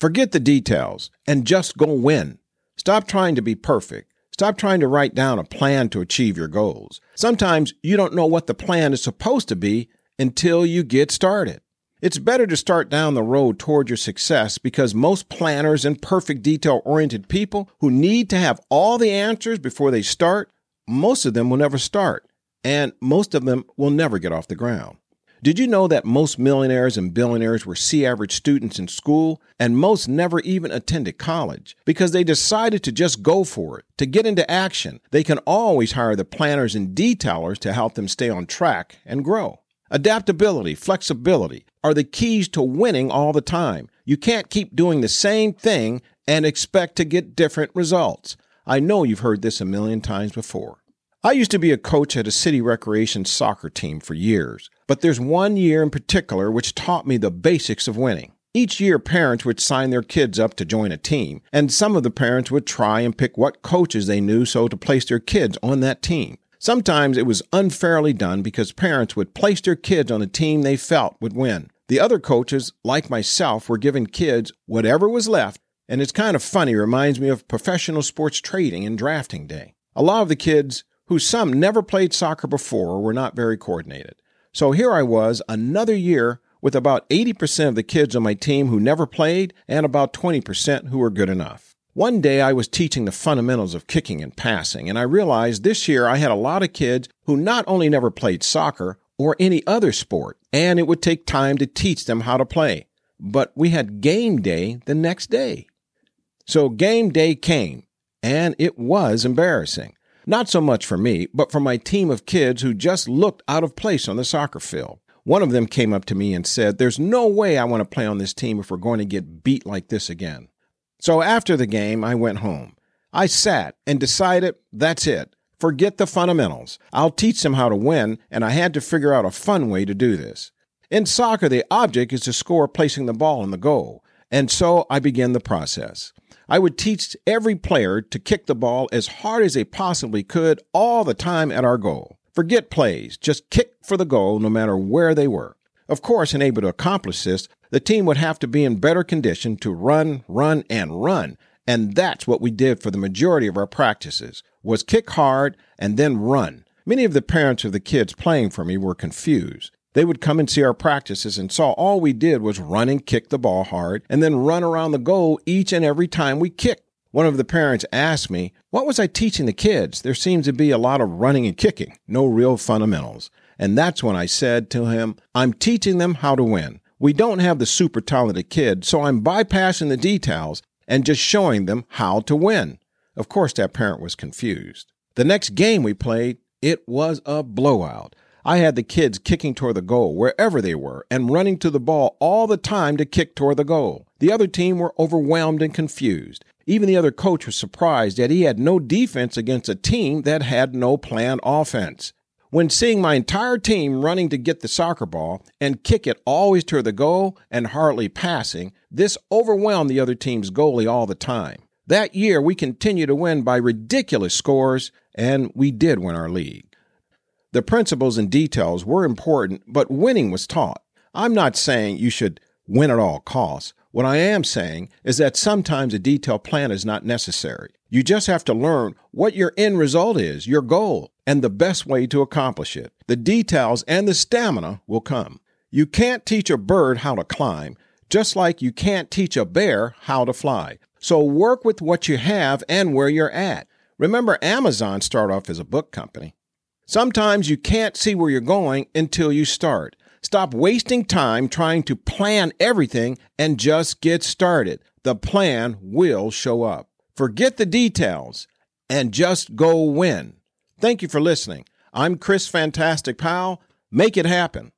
Forget the details and just go win. Stop trying to be perfect. Stop trying to write down a plan to achieve your goals. Sometimes you don't know what the plan is supposed to be until you get started. It's better to start down the road toward your success because most planners and perfect detail oriented people who need to have all the answers before they start, most of them will never start, and most of them will never get off the ground. Did you know that most millionaires and billionaires were C average students in school, and most never even attended college? Because they decided to just go for it, to get into action. They can always hire the planners and detailers to help them stay on track and grow. Adaptability, flexibility are the keys to winning all the time. You can't keep doing the same thing and expect to get different results. I know you've heard this a million times before. I used to be a coach at a city recreation soccer team for years, but there's one year in particular which taught me the basics of winning. Each year, parents would sign their kids up to join a team, and some of the parents would try and pick what coaches they knew so to place their kids on that team. Sometimes it was unfairly done because parents would place their kids on a team they felt would win. The other coaches, like myself, were giving kids whatever was left, and it's kind of funny, reminds me of professional sports trading and drafting day. A lot of the kids, who some never played soccer before, or were not very coordinated. So here I was, another year with about 80% of the kids on my team who never played and about 20% who were good enough. One day I was teaching the fundamentals of kicking and passing, and I realized this year I had a lot of kids who not only never played soccer or any other sport, and it would take time to teach them how to play, but we had game day the next day. So game day came, and it was embarrassing. Not so much for me, but for my team of kids who just looked out of place on the soccer field. One of them came up to me and said, There's no way I want to play on this team if we're going to get beat like this again. So after the game, I went home. I sat and decided that's it. Forget the fundamentals. I'll teach them how to win, and I had to figure out a fun way to do this. In soccer, the object is to score placing the ball in the goal, and so I began the process. I would teach every player to kick the ball as hard as they possibly could all the time at our goal. Forget plays, just kick for the goal no matter where they were. Of course, and able to accomplish this, the team would have to be in better condition to run, run, and run. And that's what we did for the majority of our practices was kick hard and then run. Many of the parents of the kids playing for me were confused. They would come and see our practices and saw all we did was run and kick the ball hard and then run around the goal each and every time we kicked. One of the parents asked me, What was I teaching the kids? There seems to be a lot of running and kicking, no real fundamentals. And that's when I said to him, I'm teaching them how to win. We don't have the super talented kid, so I'm bypassing the details and just showing them how to win. Of course, that parent was confused. The next game we played, it was a blowout. I had the kids kicking toward the goal wherever they were and running to the ball all the time to kick toward the goal. The other team were overwhelmed and confused. Even the other coach was surprised that he had no defense against a team that had no planned offense. When seeing my entire team running to get the soccer ball and kick it always toward the goal and hardly passing, this overwhelmed the other team's goalie all the time. That year, we continued to win by ridiculous scores, and we did win our league. The principles and details were important, but winning was taught. I'm not saying you should win at all costs. What I am saying is that sometimes a detailed plan is not necessary. You just have to learn what your end result is, your goal, and the best way to accomplish it. The details and the stamina will come. You can't teach a bird how to climb, just like you can't teach a bear how to fly. So work with what you have and where you're at. Remember, Amazon started off as a book company. Sometimes you can't see where you're going until you start. Stop wasting time trying to plan everything and just get started. The plan will show up. Forget the details and just go win. Thank you for listening. I'm Chris Fantastic Powell. Make it happen.